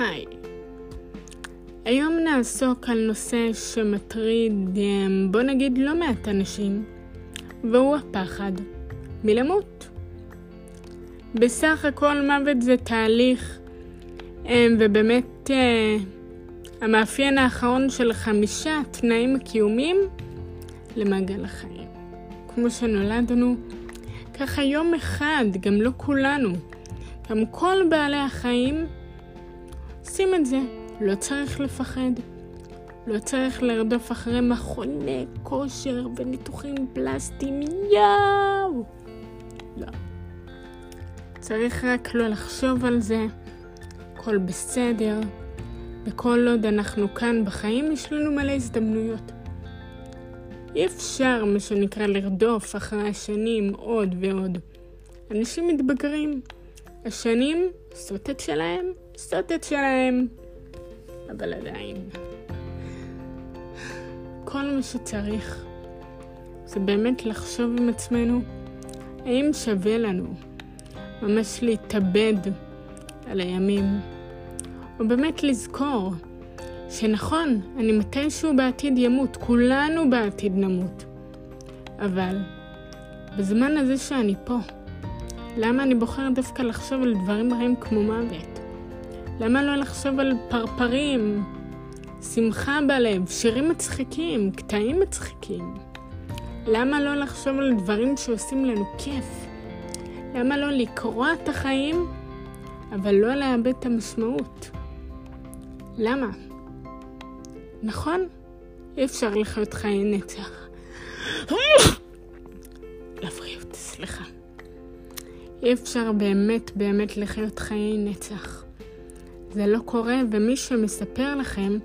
היי. היום נעסוק על נושא שמטריד, אמ, בוא נגיד, לא מעט אנשים, והוא הפחד מלמות. בסך הכל מוות זה תהליך, אמ, ובאמת אה, המאפיין האחרון של חמישה תנאים קיומיים למעגל החיים. כמו שנולדנו, ככה יום אחד, גם לא כולנו, גם כל בעלי החיים עושים את זה. לא צריך לפחד. לא צריך לרדוף אחרי מכוני כושר וניתוחים פלסטיים, יאו! לא. צריך רק לא לחשוב על זה, הכל בסדר, וכל עוד אנחנו כאן בחיים, יש לנו מלא הזדמנויות. אי אפשר, מה שנקרא, לרדוף אחרי השנים עוד ועוד. אנשים מתבגרים. השנים את שלהם, את שלהם. אבל עדיין. כל מה שצריך זה באמת לחשוב עם עצמנו האם שווה לנו ממש להתאבד על הימים, או באמת לזכור שנכון, אני מתישהו בעתיד ימות, כולנו בעתיד נמות. אבל בזמן הזה שאני פה, למה אני בוחר דווקא לחשוב על דברים רעים כמו מוות? למה לא לחשוב על פרפרים, שמחה בלב, שירים מצחיקים, קטעים מצחיקים? למה לא לחשוב על דברים שעושים לנו כיף? למה לא לקרוע את החיים, אבל לא לאבד את המשמעות? למה? נכון, אי אפשר לחיות חיי נצח. לבריאות, סליחה. אי אפשר באמת באמת לחיות חיי נצח. זה לא קורה, ומי שמספר לכם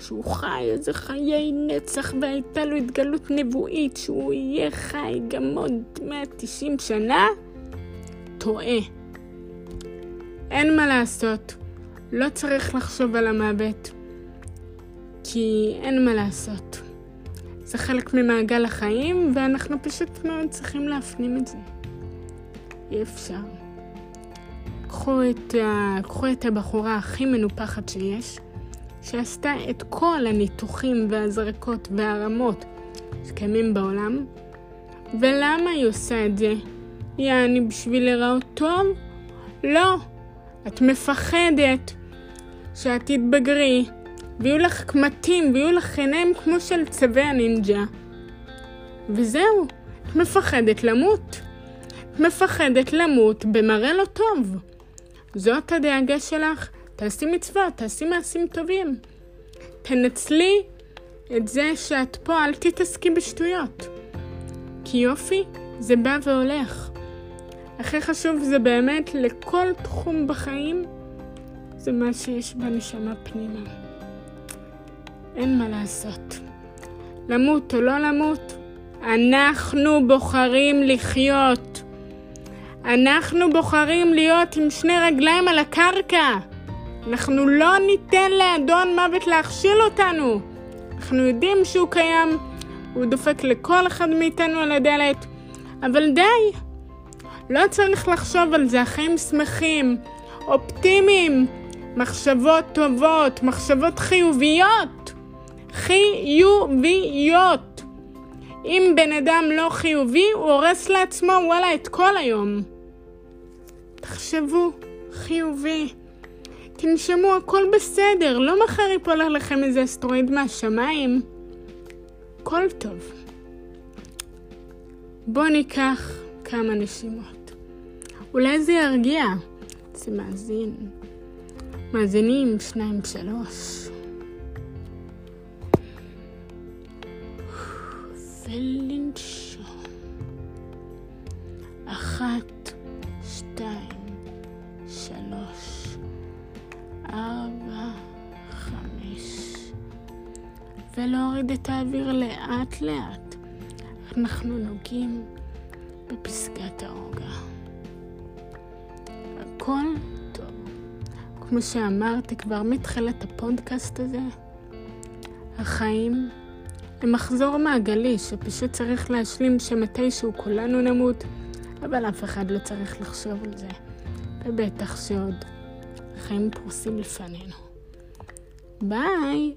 שהוא חי איזה חיי נצח והייתה לו התגלות נבואית שהוא יהיה חי גם עוד 190 שנה, טועה. אין מה לעשות, לא צריך לחשוב על המוות, כי אין מה לעשות. זה חלק ממעגל החיים, ואנחנו פשוט מאוד צריכים להפנים את זה. אי אפשר. קחו את, קחו את הבחורה הכי מנופחת שיש, שעשתה את כל הניתוחים והזרקות והרמות שקיימים בעולם, ולמה היא עושה את זה? יעני בשביל להיראות טוב? לא. את מפחדת שאת תתבגרי, ויהיו לך קמטים, ויהיו לך עיניים כמו של צווי הנינג'ה. וזהו, את מפחדת למות. מפחדת למות במראה לא טוב. זאת הדאגה שלך, תעשי מצוות, תעשי מעשים טובים. תנצלי את זה שאת פה, אל תתעסקי בשטויות. כי יופי, זה בא והולך. הכי חשוב זה באמת לכל תחום בחיים, זה מה שיש בנשמה פנימה. אין מה לעשות. למות או לא למות, אנחנו בוחרים לחיות. אנחנו בוחרים להיות עם שני רגליים על הקרקע. אנחנו לא ניתן לאדון מוות להכשיל אותנו. אנחנו יודעים שהוא קיים, הוא דופק לכל אחד מאיתנו על הדלת, אבל די. לא צריך לחשוב על זה, החיים שמחים, אופטימיים, מחשבות טובות, מחשבות חיוביות. חיוביות. אם בן אדם לא חיובי, הוא הורס לעצמו, וואלה, את כל היום. תחשבו, חיובי. תנשמו, הכל בסדר, לא מחר ייפול עליכם איזה אסטרואיד מהשמיים. הכל טוב. בואו ניקח כמה נשימות. אולי זה ירגיע. זה מאזין. מאזינים, שניים, שלוש. ולנשום. ארבע, חמש, ולהוריד את האוויר לאט לאט. אנחנו נוגעים בפסגת הרוגע. הכל טוב. כמו שאמרתי כבר מתחילת הפודקאסט הזה, החיים הם מחזור מעגלי שפשוט צריך להשלים שמתישהו כולנו נמות, אבל אף אחד לא צריך לחשוב על זה. ובטח שעוד החיים פרוסים לפנינו. ביי!